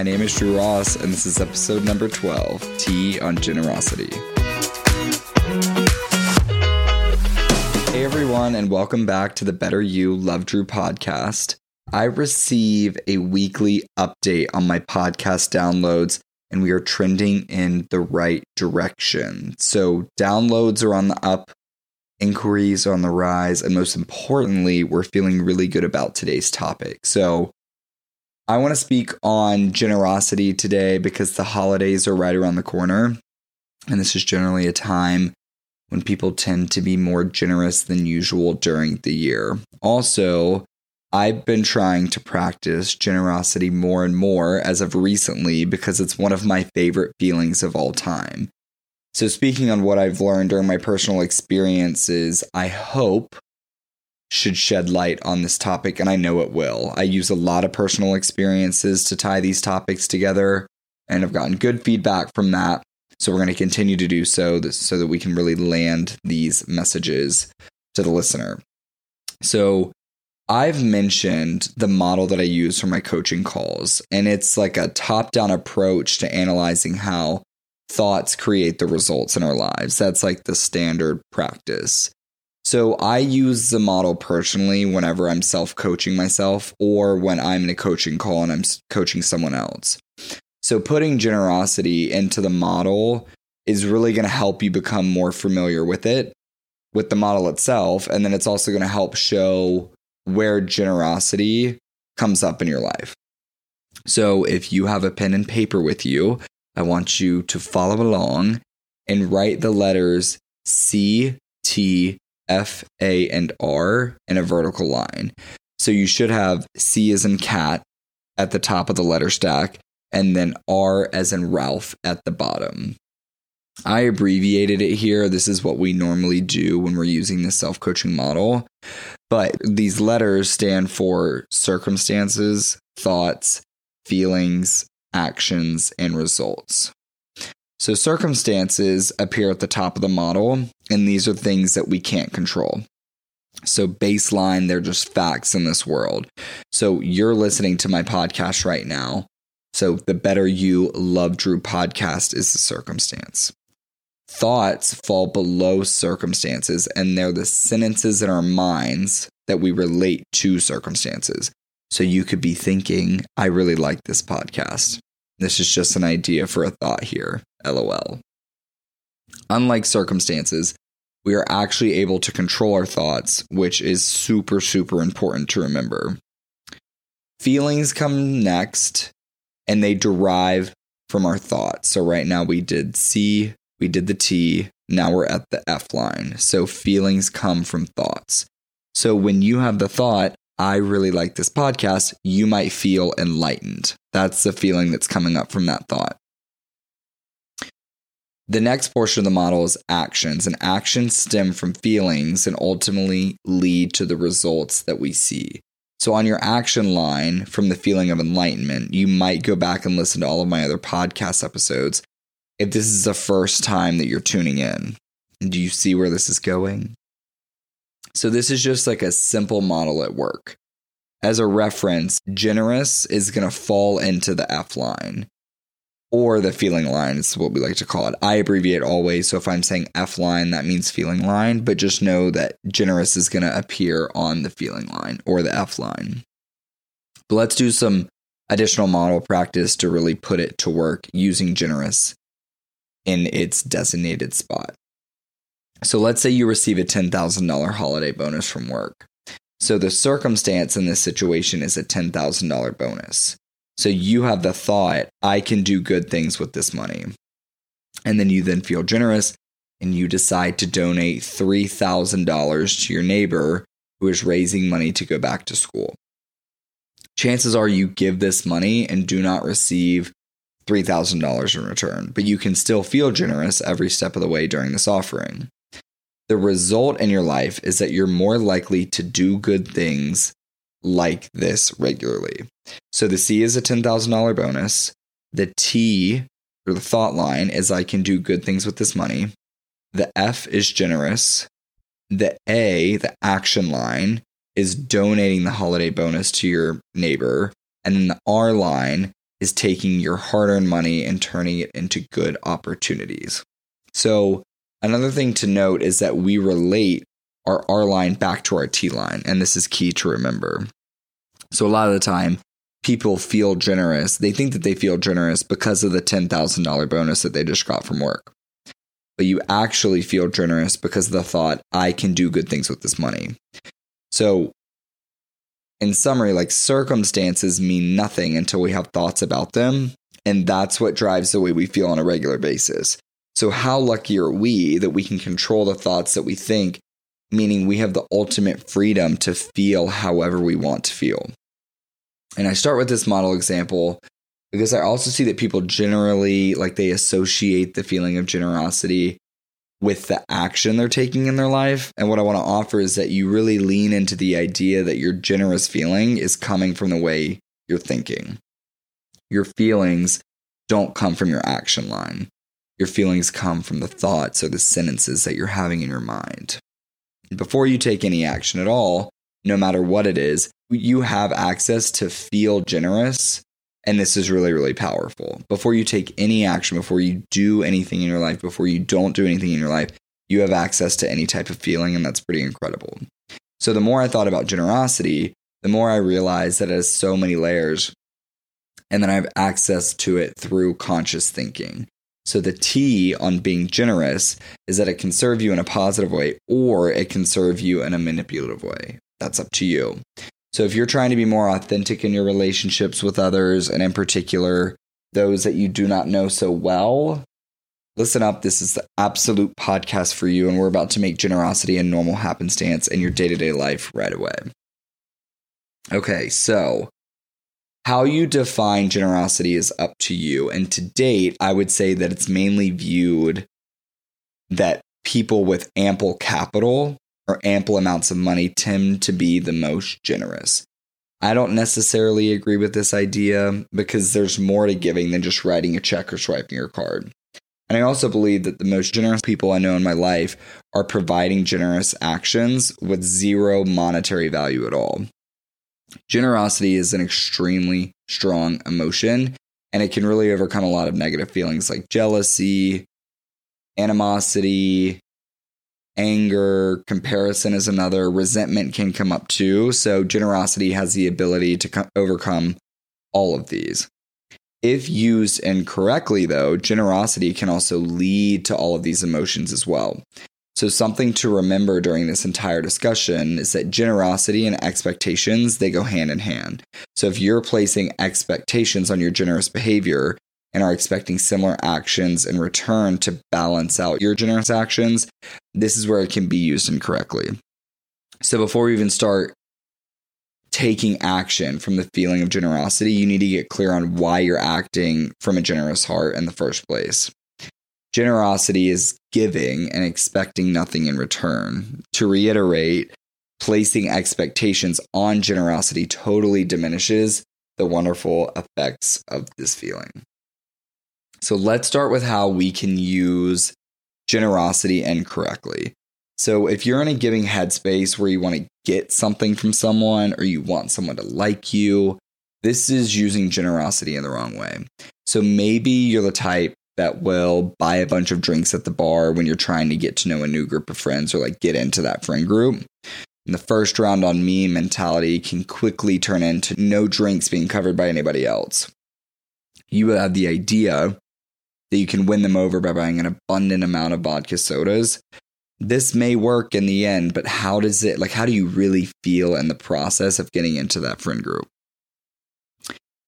My name is Drew Ross, and this is episode number 12 Tea on Generosity. Hey, everyone, and welcome back to the Better You Love Drew podcast. I receive a weekly update on my podcast downloads, and we are trending in the right direction. So, downloads are on the up, inquiries are on the rise, and most importantly, we're feeling really good about today's topic. So, I want to speak on generosity today because the holidays are right around the corner. And this is generally a time when people tend to be more generous than usual during the year. Also, I've been trying to practice generosity more and more as of recently because it's one of my favorite feelings of all time. So, speaking on what I've learned during my personal experiences, I hope should shed light on this topic, and I know it will. I use a lot of personal experiences to tie these topics together, and I've gotten good feedback from that. So, we're going to continue to do so so that we can really land these messages to the listener. So, I've mentioned the model that I use for my coaching calls, and it's like a top down approach to analyzing how thoughts create the results in our lives. That's like the standard practice. So I use the model personally whenever I'm self coaching myself or when I'm in a coaching call and I'm coaching someone else. So putting generosity into the model is really going to help you become more familiar with it, with the model itself. And then it's also going to help show where generosity comes up in your life. So if you have a pen and paper with you, I want you to follow along and write the letters C, T, F, A, and R in a vertical line. So you should have C as in cat at the top of the letter stack, and then R as in Ralph at the bottom. I abbreviated it here. This is what we normally do when we're using the self coaching model. But these letters stand for circumstances, thoughts, feelings, actions, and results. So, circumstances appear at the top of the model, and these are things that we can't control. So, baseline, they're just facts in this world. So, you're listening to my podcast right now. So, the Better You Love Drew podcast is the circumstance. Thoughts fall below circumstances, and they're the sentences in our minds that we relate to circumstances. So, you could be thinking, I really like this podcast. This is just an idea for a thought here. LOL. Unlike circumstances, we are actually able to control our thoughts, which is super, super important to remember. Feelings come next, and they derive from our thoughts. So, right now we did C, we did the T, now we're at the F line. So, feelings come from thoughts. So, when you have the thought, I really like this podcast, you might feel enlightened. That's the feeling that's coming up from that thought. The next portion of the model is actions, and actions stem from feelings and ultimately lead to the results that we see. So, on your action line from the feeling of enlightenment, you might go back and listen to all of my other podcast episodes if this is the first time that you're tuning in. Do you see where this is going? So this is just like a simple model at work. As a reference, generous is going to fall into the F line or the feeling line is what we like to call it. I abbreviate always. So if I'm saying F line, that means feeling line, but just know that generous is going to appear on the feeling line or the F line. But let's do some additional model practice to really put it to work using generous in its designated spot. So let's say you receive a $10,000 holiday bonus from work. So the circumstance in this situation is a $10,000 bonus. So you have the thought, I can do good things with this money. And then you then feel generous and you decide to donate $3,000 to your neighbor who is raising money to go back to school. Chances are you give this money and do not receive $3,000 in return, but you can still feel generous every step of the way during this offering. The result in your life is that you're more likely to do good things like this regularly. So the C is a $10,000 bonus. The T, or the thought line, is I can do good things with this money. The F is generous. The A, the action line, is donating the holiday bonus to your neighbor. And then the R line is taking your hard earned money and turning it into good opportunities. So, another thing to note is that we relate our R line back to our T line, and this is key to remember. So, a lot of the time, people feel generous. They think that they feel generous because of the $10,000 bonus that they just got from work. But you actually feel generous because of the thought, I can do good things with this money. So, in summary, like circumstances mean nothing until we have thoughts about them. And that's what drives the way we feel on a regular basis. So, how lucky are we that we can control the thoughts that we think, meaning we have the ultimate freedom to feel however we want to feel? And I start with this model example because I also see that people generally like they associate the feeling of generosity with the action they're taking in their life. And what I want to offer is that you really lean into the idea that your generous feeling is coming from the way you're thinking. Your feelings don't come from your action line. Your feelings come from the thoughts or the sentences that you're having in your mind. Before you take any action at all, no matter what it is, you have access to feel generous and this is really, really powerful. Before you take any action, before you do anything in your life, before you don't do anything in your life, you have access to any type of feeling, and that's pretty incredible. So the more I thought about generosity, the more I realized that it has so many layers, and then I have access to it through conscious thinking. So the T on being generous is that it can serve you in a positive way or it can serve you in a manipulative way. That's up to you. So if you're trying to be more authentic in your relationships with others, and in particular, those that you do not know so well, listen up. This is the absolute podcast for you, and we're about to make generosity a normal happenstance in your day to day life right away. Okay, so how you define generosity is up to you. And to date, I would say that it's mainly viewed that people with ample capital or ample amounts of money tend to be the most generous. I don't necessarily agree with this idea because there's more to giving than just writing a check or swiping your card. And I also believe that the most generous people I know in my life are providing generous actions with zero monetary value at all. Generosity is an extremely strong emotion and it can really overcome a lot of negative feelings like jealousy, animosity, anger, comparison is another, resentment can come up too. So, generosity has the ability to co- overcome all of these. If used incorrectly, though, generosity can also lead to all of these emotions as well. So, something to remember during this entire discussion is that generosity and expectations, they go hand in hand. So, if you're placing expectations on your generous behavior, and are expecting similar actions in return to balance out your generous actions, this is where it can be used incorrectly. So before we even start taking action from the feeling of generosity, you need to get clear on why you're acting from a generous heart in the first place. Generosity is giving and expecting nothing in return. To reiterate, placing expectations on generosity totally diminishes the wonderful effects of this feeling. So let's start with how we can use generosity incorrectly. So if you're in a giving headspace where you want to get something from someone or you want someone to like you, this is using generosity in the wrong way. So maybe you're the type that will buy a bunch of drinks at the bar when you're trying to get to know a new group of friends or like get into that friend group. And the first round on me mentality can quickly turn into no drinks being covered by anybody else. You have the idea that you can win them over by buying an abundant amount of vodka sodas. This may work in the end, but how does it, like, how do you really feel in the process of getting into that friend group?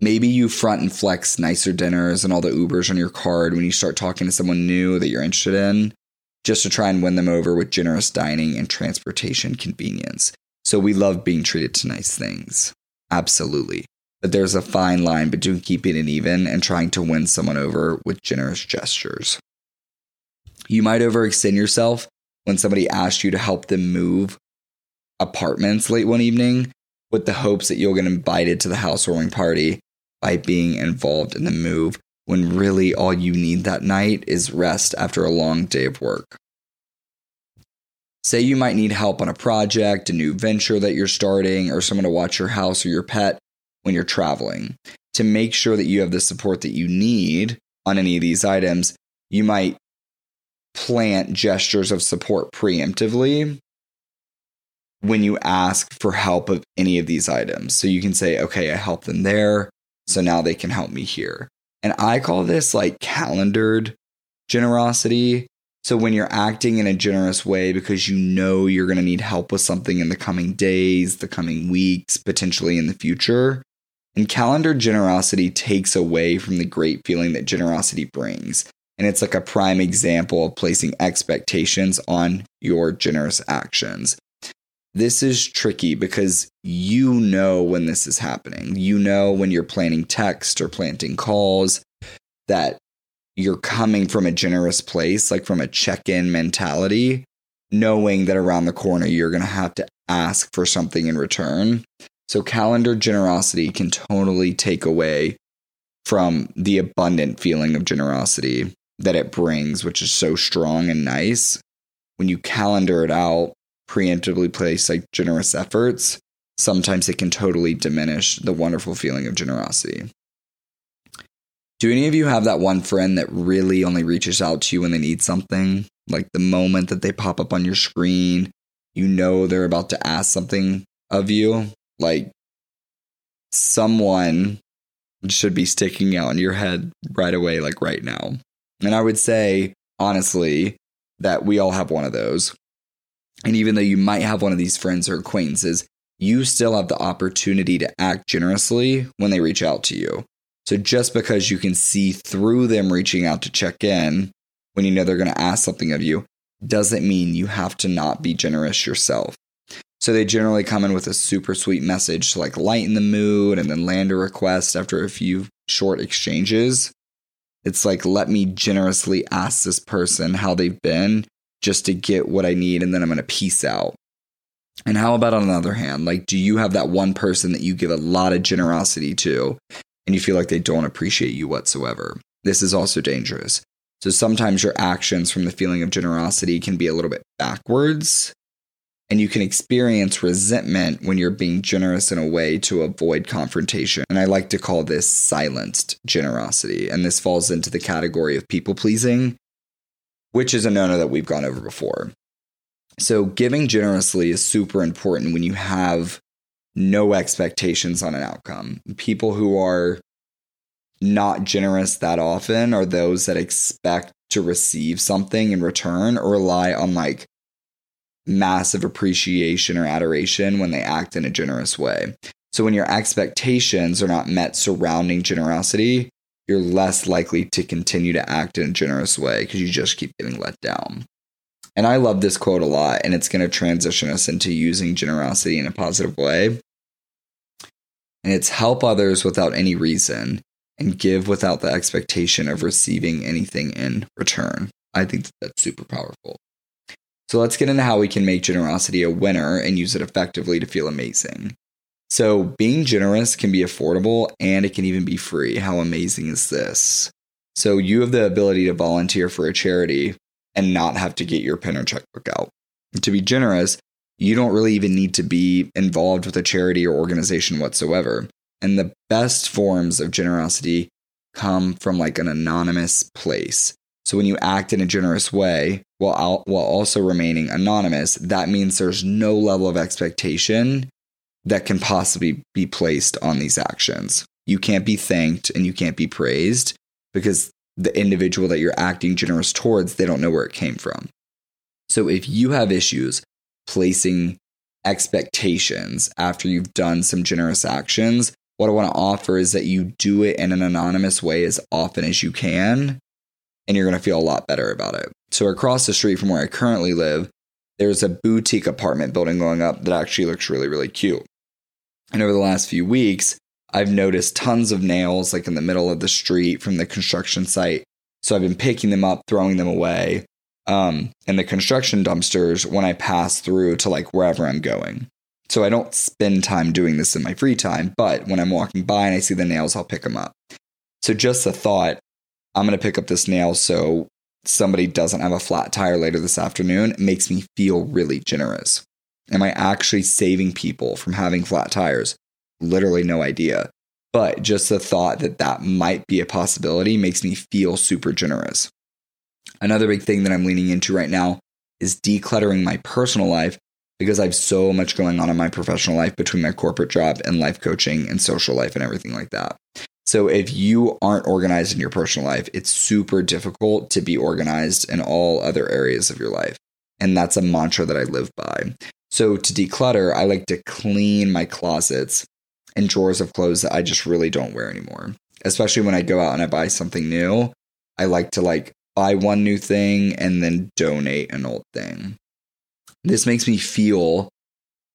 Maybe you front and flex nicer dinners and all the Ubers on your card when you start talking to someone new that you're interested in, just to try and win them over with generous dining and transportation convenience. So we love being treated to nice things. Absolutely but there's a fine line between keeping it even and trying to win someone over with generous gestures. You might overextend yourself when somebody asks you to help them move apartments late one evening with the hopes that you'll get invited to the housewarming party by being involved in the move when really all you need that night is rest after a long day of work. Say you might need help on a project, a new venture that you're starting, or someone to watch your house or your pet when you're traveling. to make sure that you have the support that you need on any of these items, you might plant gestures of support preemptively when you ask for help of any of these items. So you can say, okay, I helped them there. So now they can help me here. And I call this like calendared generosity. So when you're acting in a generous way because you know you're going to need help with something in the coming days, the coming weeks, potentially in the future, and calendar generosity takes away from the great feeling that generosity brings. And it's like a prime example of placing expectations on your generous actions. This is tricky because you know when this is happening. You know when you're planning text or planting calls that you're coming from a generous place, like from a check in mentality, knowing that around the corner you're going to have to ask for something in return. So, calendar generosity can totally take away from the abundant feeling of generosity that it brings, which is so strong and nice. When you calendar it out, preemptively place like generous efforts, sometimes it can totally diminish the wonderful feeling of generosity. Do any of you have that one friend that really only reaches out to you when they need something? Like the moment that they pop up on your screen, you know they're about to ask something of you? Like someone should be sticking out in your head right away, like right now. And I would say, honestly, that we all have one of those. And even though you might have one of these friends or acquaintances, you still have the opportunity to act generously when they reach out to you. So just because you can see through them reaching out to check in when you know they're going to ask something of you doesn't mean you have to not be generous yourself. So they generally come in with a super sweet message to like lighten the mood and then land a request after a few short exchanges. It's like, let me generously ask this person how they've been just to get what I need and then I'm going to peace out. And how about on the other hand? Like, do you have that one person that you give a lot of generosity to and you feel like they don't appreciate you whatsoever? This is also dangerous. So sometimes your actions from the feeling of generosity can be a little bit backwards and you can experience resentment when you're being generous in a way to avoid confrontation. And I like to call this silenced generosity. And this falls into the category of people pleasing, which is a no no that we've gone over before. So, giving generously is super important when you have no expectations on an outcome. People who are not generous that often are those that expect to receive something in return or rely on like massive appreciation or adoration when they act in a generous way. So when your expectations are not met surrounding generosity, you're less likely to continue to act in a generous way because you just keep getting let down. And I love this quote a lot, and it's going to transition us into using generosity in a positive way. And it's help others without any reason and give without the expectation of receiving anything in return. I think that that's super powerful. So let's get into how we can make generosity a winner and use it effectively to feel amazing. So, being generous can be affordable and it can even be free. How amazing is this? So, you have the ability to volunteer for a charity and not have to get your pen or checkbook out. to be generous, you don't really even need to be involved with a charity or organization whatsoever. And the best forms of generosity come from like an anonymous place. So when you act in a generous way while while also remaining anonymous, that means there's no level of expectation that can possibly be placed on these actions. You can't be thanked and you can't be praised because the individual that you're acting generous towards, they don't know where it came from. So if you have issues placing expectations after you've done some generous actions, what I want to offer is that you do it in an anonymous way as often as you can and you're going to feel a lot better about it. So, across the street from where I currently live, there's a boutique apartment building going up that actually looks really, really cute. And over the last few weeks, I've noticed tons of nails like in the middle of the street from the construction site. So I've been picking them up, throwing them away. Um, and the construction dumpsters when I pass through to like wherever I'm going. So I don't spend time doing this in my free time, but when I'm walking by and I see the nails, I'll pick them up. So just a thought I'm going to pick up this nail so somebody doesn't have a flat tire later this afternoon makes me feel really generous. Am I actually saving people from having flat tires? Literally no idea. But just the thought that that might be a possibility makes me feel super generous. Another big thing that I'm leaning into right now is decluttering my personal life because I have so much going on in my professional life between my corporate job and life coaching and social life and everything like that. So if you aren't organized in your personal life, it's super difficult to be organized in all other areas of your life. And that's a mantra that I live by. So to declutter, I like to clean my closets and drawers of clothes that I just really don't wear anymore. Especially when I go out and I buy something new, I like to like buy one new thing and then donate an old thing. This makes me feel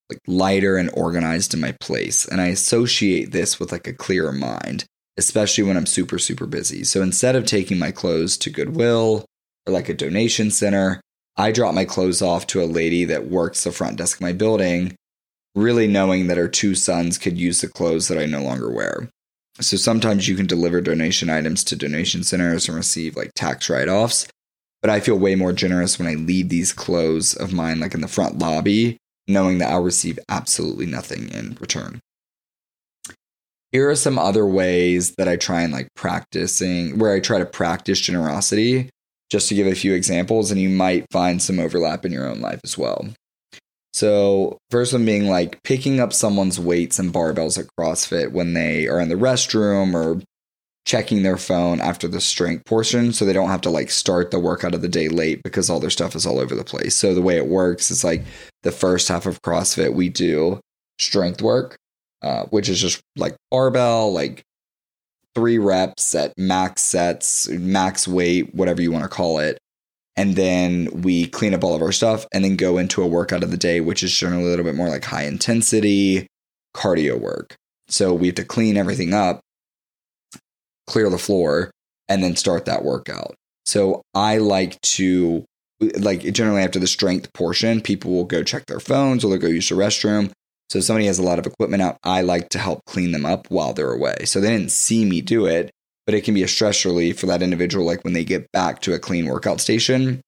like lighter and organized in my place. And I associate this with like a clearer mind, especially when I'm super, super busy. So instead of taking my clothes to Goodwill or like a donation center, I drop my clothes off to a lady that works the front desk of my building, really knowing that her two sons could use the clothes that I no longer wear. So sometimes you can deliver donation items to donation centers and receive like tax write offs. But I feel way more generous when I leave these clothes of mine like in the front lobby, knowing that I'll receive absolutely nothing in return. Here are some other ways that I try and like practicing, where I try to practice generosity, just to give a few examples, and you might find some overlap in your own life as well. So, first one being like picking up someone's weights and barbells at CrossFit when they are in the restroom or checking their phone after the strength portion so they don't have to like start the workout of the day late because all their stuff is all over the place. So, the way it works is like the first half of CrossFit, we do strength work, uh, which is just like barbell, like three reps at max sets, max weight, whatever you want to call it. And then we clean up all of our stuff and then go into a workout of the day which is generally a little bit more like high intensity cardio work. So we have to clean everything up clear the floor and then start that workout. So i like to like generally after the strength portion people will go check their phones or they'll go use the restroom so if somebody has a lot of equipment out i like to help clean them up while they're away so they didn't see me do it but it can be a stress relief for that individual, like when they get back to a clean workout station,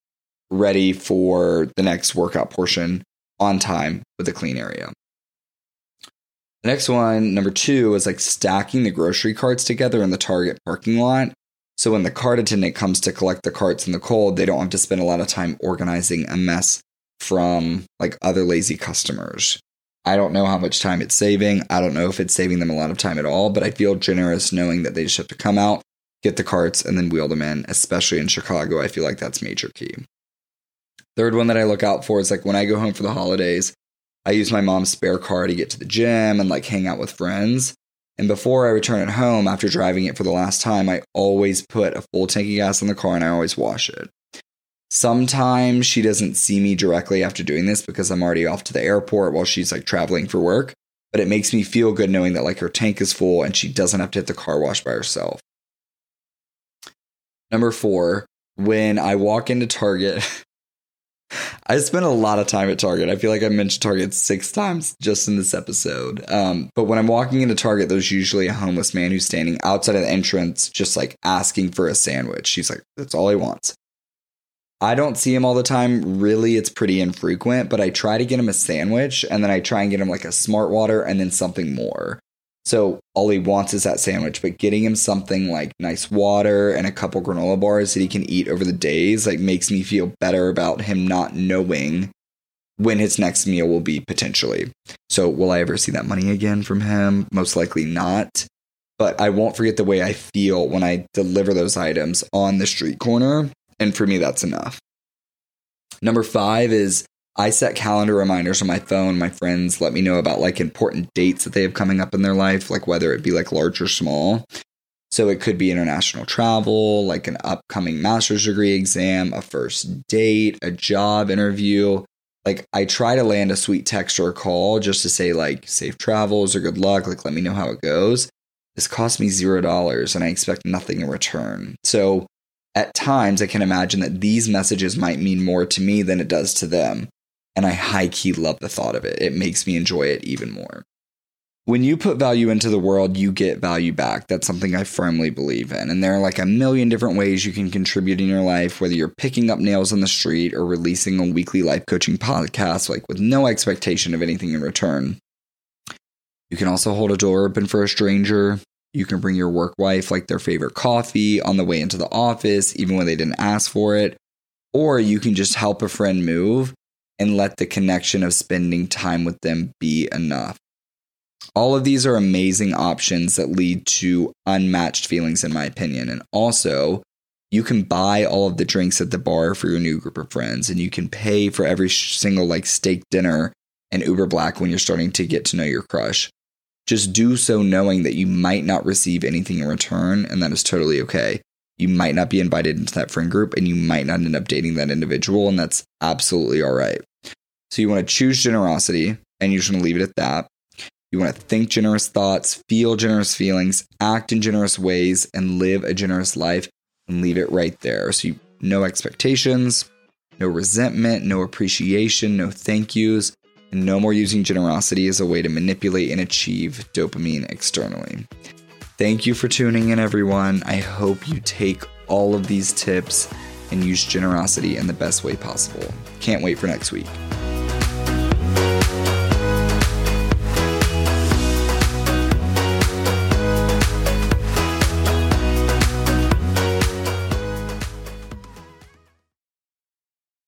ready for the next workout portion on time with a clean area. The next one, number two, is like stacking the grocery carts together in the Target parking lot. So when the cart attendant comes to collect the carts in the cold, they don't have to spend a lot of time organizing a mess from like other lazy customers. I don't know how much time it's saving. I don't know if it's saving them a lot of time at all, but I feel generous knowing that they just have to come out, get the carts, and then wheel them in, especially in Chicago. I feel like that's major key. Third one that I look out for is like when I go home for the holidays, I use my mom's spare car to get to the gym and like hang out with friends. And before I return it home after driving it for the last time, I always put a full tank of gas in the car and I always wash it. Sometimes she doesn't see me directly after doing this because I'm already off to the airport while she's like traveling for work. But it makes me feel good knowing that like her tank is full and she doesn't have to hit the car wash by herself. Number four, when I walk into Target, I spend a lot of time at Target. I feel like I mentioned Target six times just in this episode. Um, but when I'm walking into Target, there's usually a homeless man who's standing outside of the entrance, just like asking for a sandwich. He's like, that's all he wants. I don't see him all the time. Really, it's pretty infrequent, but I try to get him a sandwich and then I try and get him like a smart water and then something more. So all he wants is that sandwich, but getting him something like nice water and a couple granola bars that he can eat over the days like makes me feel better about him not knowing when his next meal will be potentially. So will I ever see that money again from him? Most likely not. But I won't forget the way I feel when I deliver those items on the street corner and for me, that's enough. Number five is I set calendar reminders on my phone. My friends let me know about like important dates that they have coming up in their life, like whether it be like large or small. So it could be international travel, like an upcoming master's degree exam, a first date, a job interview. Like I try to land a sweet text or a call just to say like safe travels or good luck, like let me know how it goes. This cost me zero dollars and I expect nothing in return. So at times, I can imagine that these messages might mean more to me than it does to them. And I high key love the thought of it. It makes me enjoy it even more. When you put value into the world, you get value back. That's something I firmly believe in. And there are like a million different ways you can contribute in your life, whether you're picking up nails on the street or releasing a weekly life coaching podcast, like with no expectation of anything in return. You can also hold a door open for a stranger, You can bring your work wife like their favorite coffee on the way into the office, even when they didn't ask for it. Or you can just help a friend move and let the connection of spending time with them be enough. All of these are amazing options that lead to unmatched feelings, in my opinion. And also, you can buy all of the drinks at the bar for your new group of friends, and you can pay for every single like steak dinner and Uber Black when you're starting to get to know your crush. Just do so knowing that you might not receive anything in return, and that is totally okay. You might not be invited into that friend group, and you might not end up dating that individual, and that's absolutely all right. So, you want to choose generosity, and you're just going to leave it at that. You want to think generous thoughts, feel generous feelings, act in generous ways, and live a generous life and leave it right there. So, you, no expectations, no resentment, no appreciation, no thank yous, no more using generosity as a way to manipulate and achieve dopamine externally. Thank you for tuning in, everyone. I hope you take all of these tips and use generosity in the best way possible. Can't wait for next week.